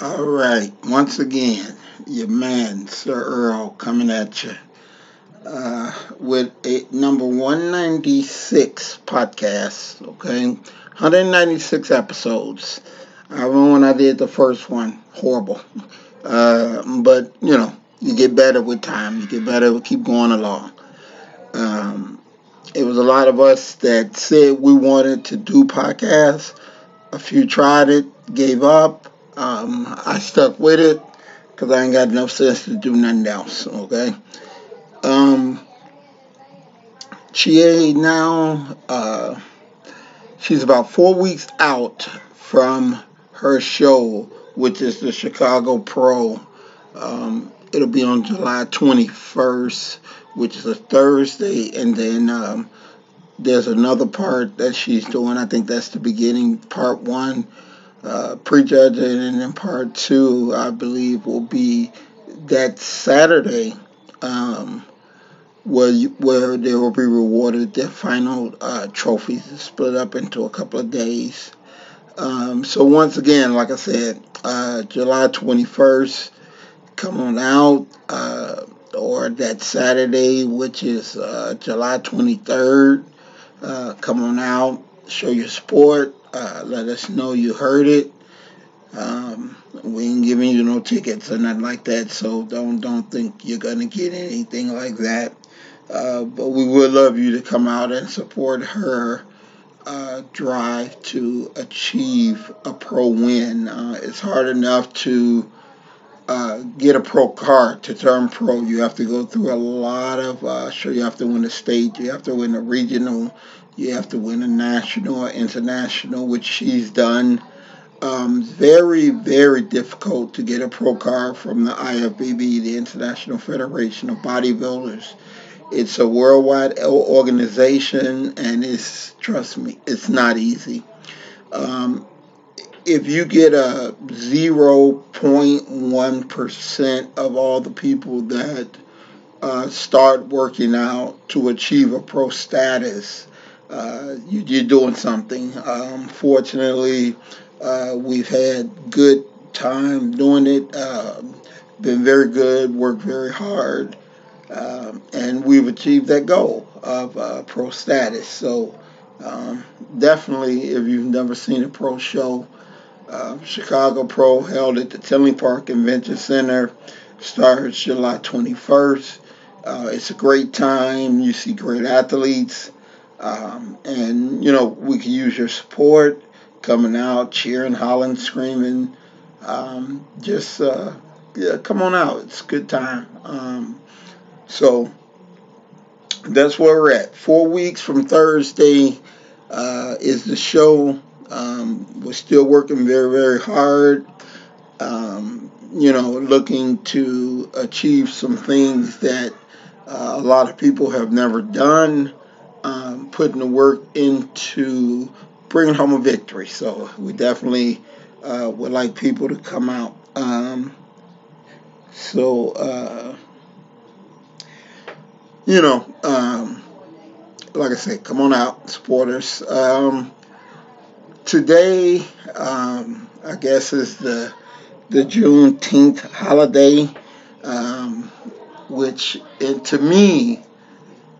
All right, once again, your man, Sir Earl, coming at you uh, with a number 196 podcast, okay? 196 episodes. I remember when I did the first one, horrible. Uh, but, you know, you get better with time, you get better, we keep going along. Um, it was a lot of us that said we wanted to do podcasts. A few tried it, gave up. Um, I stuck with it because I ain't got enough sense to do nothing else. Okay. Um, Chie now, uh, she's about four weeks out from her show, which is the Chicago Pro. Um, it'll be on July 21st, which is a Thursday, and then um, there's another part that she's doing. I think that's the beginning, part one, uh, prejudging, and then part two, I believe, will be that Saturday, um, where you, where they will be rewarded their final uh, trophies, split up into a couple of days. Um, so once again, like I said, uh, July 21st, come on out, uh, or that Saturday, which is uh, July 23rd, uh, come on out, show your support, uh, let us know you heard it. Um, we ain't giving you no tickets or nothing like that, so don't don't think you're gonna get anything like that. Uh, but we would love you to come out and support her uh, drive to achieve a pro win. Uh, it's hard enough to uh, get a pro card to turn pro. You have to go through a lot of. Uh, sure, you have to win a state. You have to win a regional. You have to win a national or international, which she's done. Um, very, very difficult to get a pro card from the IFBB, the International Federation of Bodybuilders. It's a worldwide organization, and it's trust me, it's not easy. Um, if you get a 0.1% of all the people that uh, start working out to achieve a pro status, uh, you, are doing something. Um, fortunately, uh, we've had good time doing it. Uh, been very good, worked very hard, um, and we've achieved that goal of uh, pro status. So um, definitely, if you've never seen a pro show, uh, Chicago Pro held at the Tinley Park Convention Center starts July 21st. Uh, it's a great time. You see great athletes. Um, and, you know, we can use your support coming out, cheering, hollering, screaming. Um, just, uh, yeah, come on out. It's a good time. Um, so that's where we're at. Four weeks from Thursday uh, is the show. Um, we're still working very, very hard. Um, you know, looking to achieve some things that uh, a lot of people have never done. Putting the work into bringing home a victory. So we definitely uh, would like people to come out. Um, so, uh, you know, um, like I said, come on out, supporters. Um, today, um, I guess, is the the Juneteenth holiday, um, which to me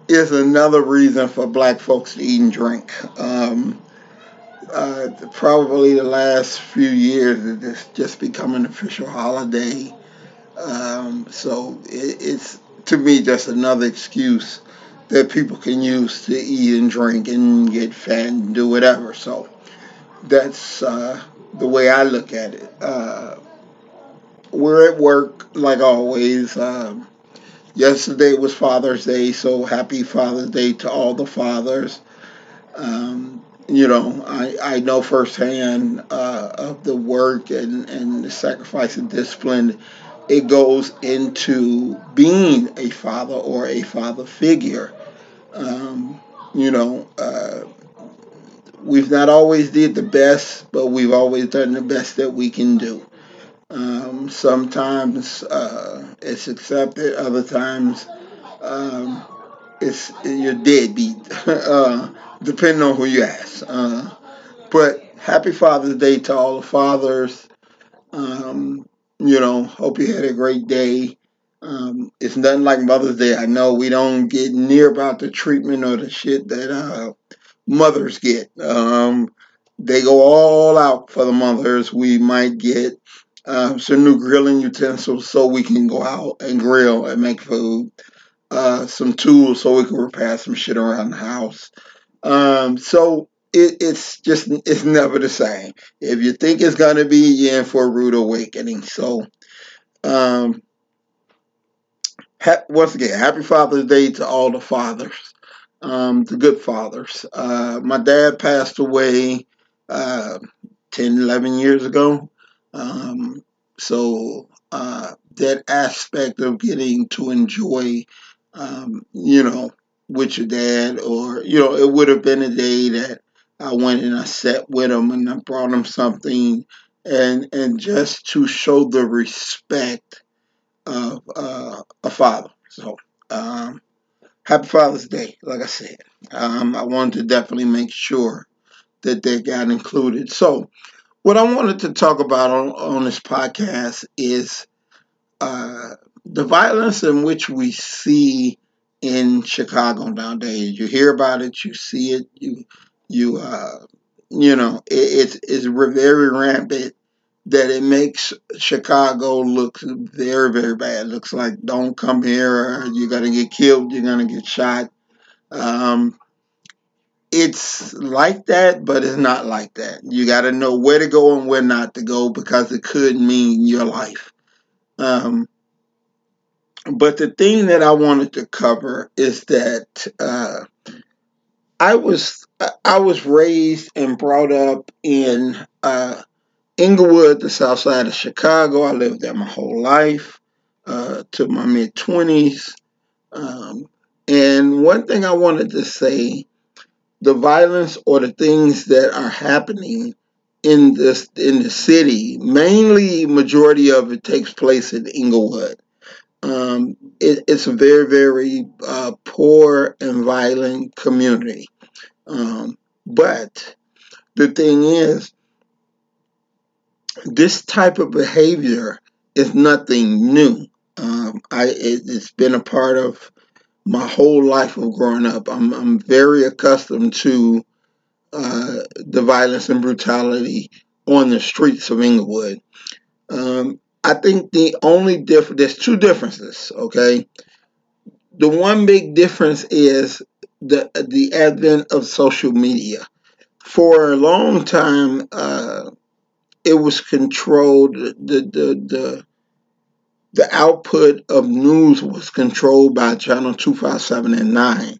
is another reason for black folks to eat and drink. Um, uh, probably the last few years, it's just become an official holiday. Um, so it, it's to me just another excuse that people can use to eat and drink and get fat and do whatever. So that's uh, the way I look at it. Uh, we're at work like always. Um, yesterday was Father's Day, so happy Father's Day to all the fathers. Um, you know, I, I know firsthand uh, of the work and, and the sacrifice and discipline it goes into being a father or a father figure. Um, you know, uh, we've not always did the best, but we've always done the best that we can do. Um, sometimes uh, it's accepted, other times um, it's you're deadbeat, uh, depending on who you ask. Uh, but happy Father's Day to all the fathers. Um, you know, hope you had a great day. Um, it's nothing like Mother's Day. I know we don't get near about the treatment or the shit that uh, mothers get. Um, they go all out for the mothers. We might get uh, some new grilling utensils so we can go out and grill and make food. Uh, some tools so we can repair some shit around the house. Um, so it, it's just it's never the same. If you think it's gonna be, you're in for a rude awakening. So, um, ha- once again, happy Father's Day to all the fathers, um, the good fathers. Uh, my dad passed away uh, 10, 11 years ago. Um, so uh, that aspect of getting to enjoy, um, you know, with your dad, or you know, it would have been a day that I went and I sat with him and I brought him something, and and just to show the respect of uh, a father. So, um, happy Father's Day, like I said. Um, I wanted to definitely make sure that they got included. So, what I wanted to talk about on, on this podcast is uh, the violence in which we see in Chicago nowadays. You hear about it, you see it, you you uh, you know, it, it's it's very rampant that it makes Chicago look very very bad. It Looks like don't come here, you're gonna get killed, you're gonna get shot. Um, it's like that, but it's not like that. You got to know where to go and where not to go because it could mean your life. Um, but the thing that I wanted to cover is that uh, I was I was raised and brought up in uh, Englewood, the south side of Chicago. I lived there my whole life uh, to my mid twenties. Um, and one thing I wanted to say the violence or the things that are happening in this in the city, mainly majority of it takes place in Englewood. Um, it, it's a very very uh, poor and violent community. Um, but the thing is, this type of behavior is nothing new. Um, I it, has been a part of my whole life of growing up. I'm I'm very accustomed to uh, the violence and brutality on the streets of Englewood. Um, I think the only difference, there's two differences, okay? The one big difference is the the advent of social media. For a long time, uh, it was controlled. The, the the the output of news was controlled by Channel Two Five Seven and Nine,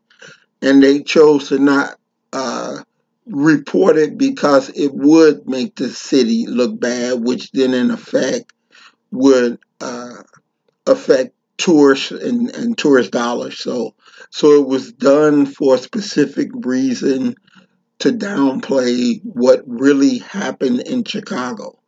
and they chose to not uh, report it because it would make the city look bad, which then in effect would uh, affect tourists and, and tourist dollars. So so it was done for a specific reason to downplay what really happened in Chicago.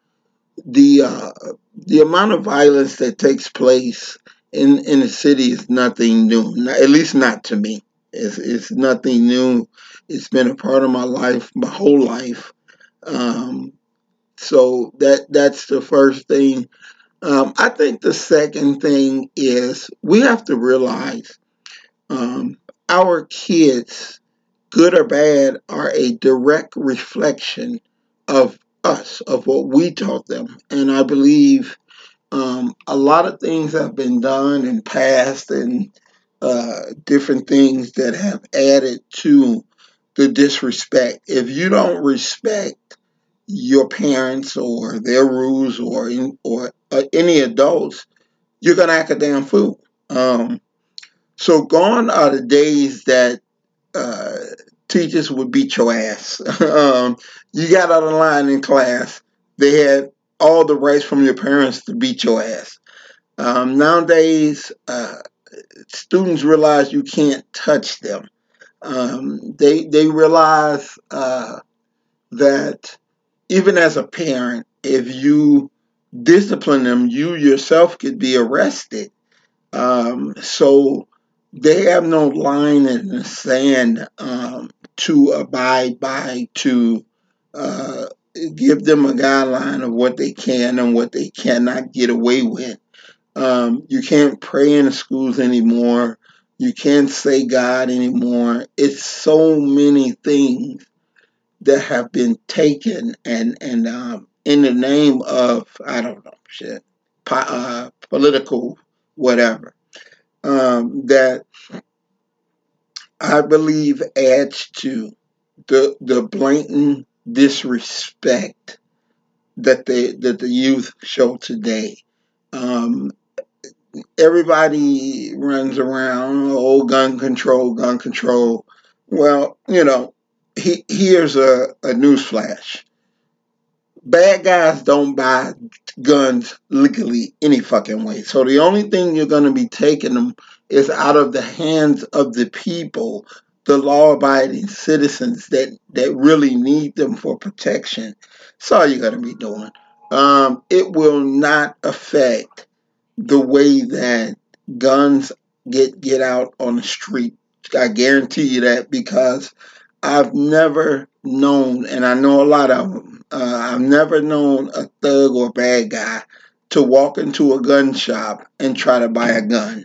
The uh, the amount of violence that takes place in in the city is nothing new. At least not to me. It's, it's nothing new. It's been a part of my life, my whole life. Um, so that that's the first thing. Um, I think the second thing is we have to realize um, our kids, good or bad, are a direct reflection of us, of what we taught them. And I believe um, a lot of things have been done and passed and uh, different things that have added to the disrespect. If you don't respect your parents or their rules or in, or uh, any adults, you're gonna act a damn fool. Um, so gone are the days that uh, teachers would beat your ass. um, you got out of line in class. They had all the rights from your parents to beat your ass. Um, nowadays, uh, students realize you can't touch them. Um, they they realize uh, that even as a parent, if you discipline them, you yourself could be arrested. Um, so they have no line in the sand um, to abide by to uh, give them a guideline of what they can and what they cannot get away with. Um, you can't pray in the schools anymore. You can't say God anymore. It's so many things that have been taken and and um, in the name of I don't know shit, po- uh, political whatever um, that I believe adds to the the blatant disrespect that they that the youth show today. Um, everybody runs around, oh, gun control, gun control. Well, you know, he, here's a, a news flash. Bad guys don't buy guns legally any fucking way. So the only thing you're going to be taking them is out of the hands of the people, the law-abiding citizens that, that really need them for protection. That's all you're going to be doing. Um, it will not affect the way that guns get get out on the street. I guarantee you that because I've never known, and I know a lot of them. Uh, I've never known a thug or bad guy to walk into a gun shop and try to buy a gun.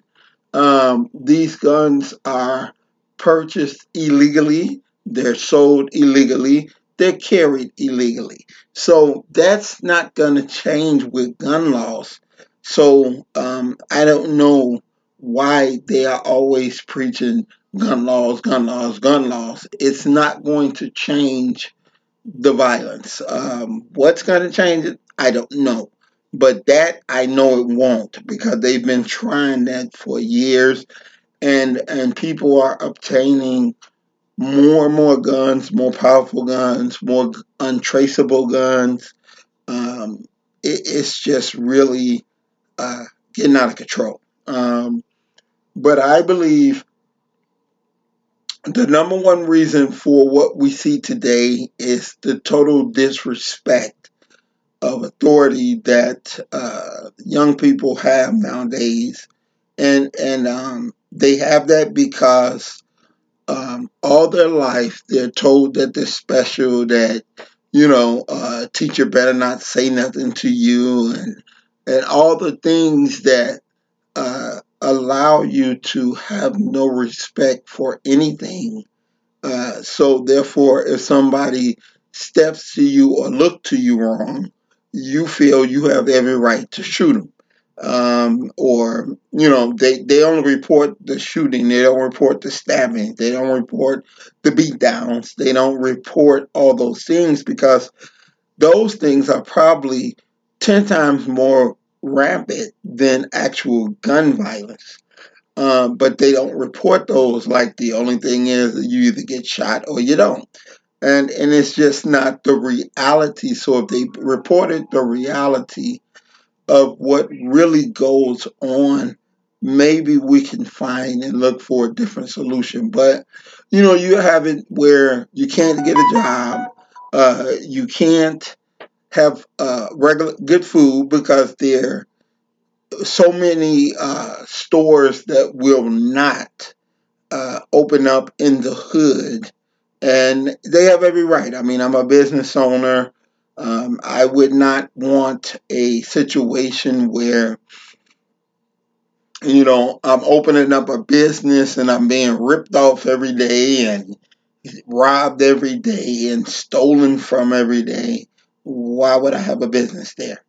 Um, these guns are purchased illegally. They're sold illegally. They're carried illegally. So that's not going to change with gun laws. So um, I don't know why they are always preaching gun laws, gun laws, gun laws. It's not going to change the violence. Um, what's going to change it? I don't know. But that I know it won't because they've been trying that for years and and people are obtaining more and more guns, more powerful guns, more untraceable guns. Um, it, it's just really uh, getting out of control. Um, but I believe the number one reason for what we see today is the total disrespect of authority that uh, young people have nowadays, and and um, they have that because um, all their life they're told that they're special, that you know, uh, teacher better not say nothing to you, and and all the things that uh, allow you to have no respect for anything. Uh, so therefore, if somebody steps to you or look to you wrong, you feel you have every right to shoot them. Um, or you know they, they only report the shooting they don't report the stabbing they don't report the beat downs they don't report all those things because those things are probably 10 times more rampant than actual gun violence. Um, but they don't report those like the only thing is you either get shot or you don't. And, and it's just not the reality. So if they reported the reality of what really goes on, maybe we can find and look for a different solution. But you know, you have it where you can't get a job, uh, you can't have uh, regular good food because there are so many uh, stores that will not uh, open up in the hood, and they have every right. I mean, I'm a business owner. Um, I would not want a situation where you know I'm opening up a business and I'm being ripped off every day and robbed every day and stolen from every day why would I have a business there?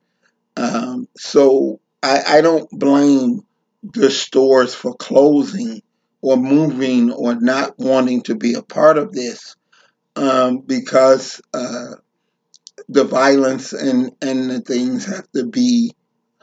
Um, so I, I don't blame the stores for closing or moving or not wanting to be a part of this um, because uh, the violence and, and the things have to be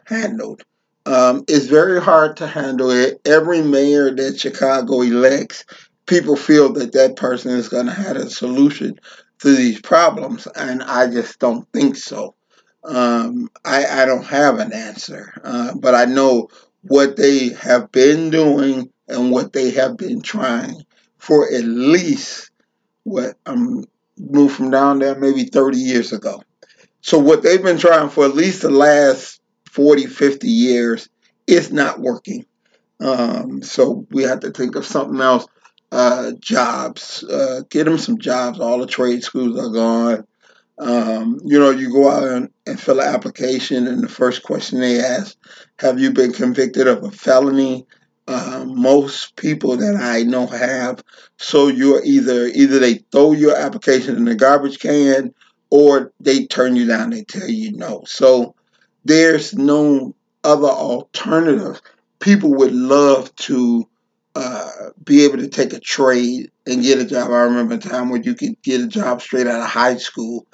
handled. Um, it's very hard to handle it. Every mayor that Chicago elects, people feel that that person is going to have a solution to these problems, and I just don't think so. Um, I, I don't have an answer, uh, but I know what they have been doing and what they have been trying for at least what I'm um, moved from down there maybe 30 years ago. So what they've been trying for at least the last 40, 50 years is not working. Um, so we have to think of something else uh, jobs. Uh, get them some jobs. All the trade schools are gone. Um, you know, you go out and, and fill an application, and the first question they ask, "Have you been convicted of a felony?" Um, most people that I know have. So you're either either they throw your application in the garbage can, or they turn you down. They tell you no. So there's no other alternative. People would love to uh, be able to take a trade and get a job. I remember a time when you could get a job straight out of high school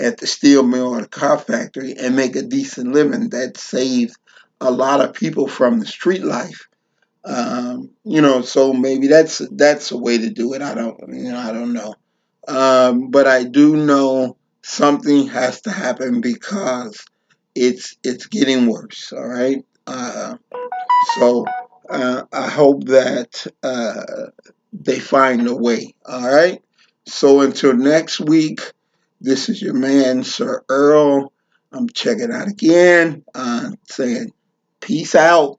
at the steel mill or the car factory and make a decent living. That saved a lot of people from the street life. Um, you know, so maybe that's that's a way to do it. I don't, you know, I don't know, um, but I do know something has to happen because it's it's getting worse. All right, uh, so uh, I hope that uh, they find a way. All right. So until next week, this is your man, Sir Earl. I'm checking out again, uh, saying peace out.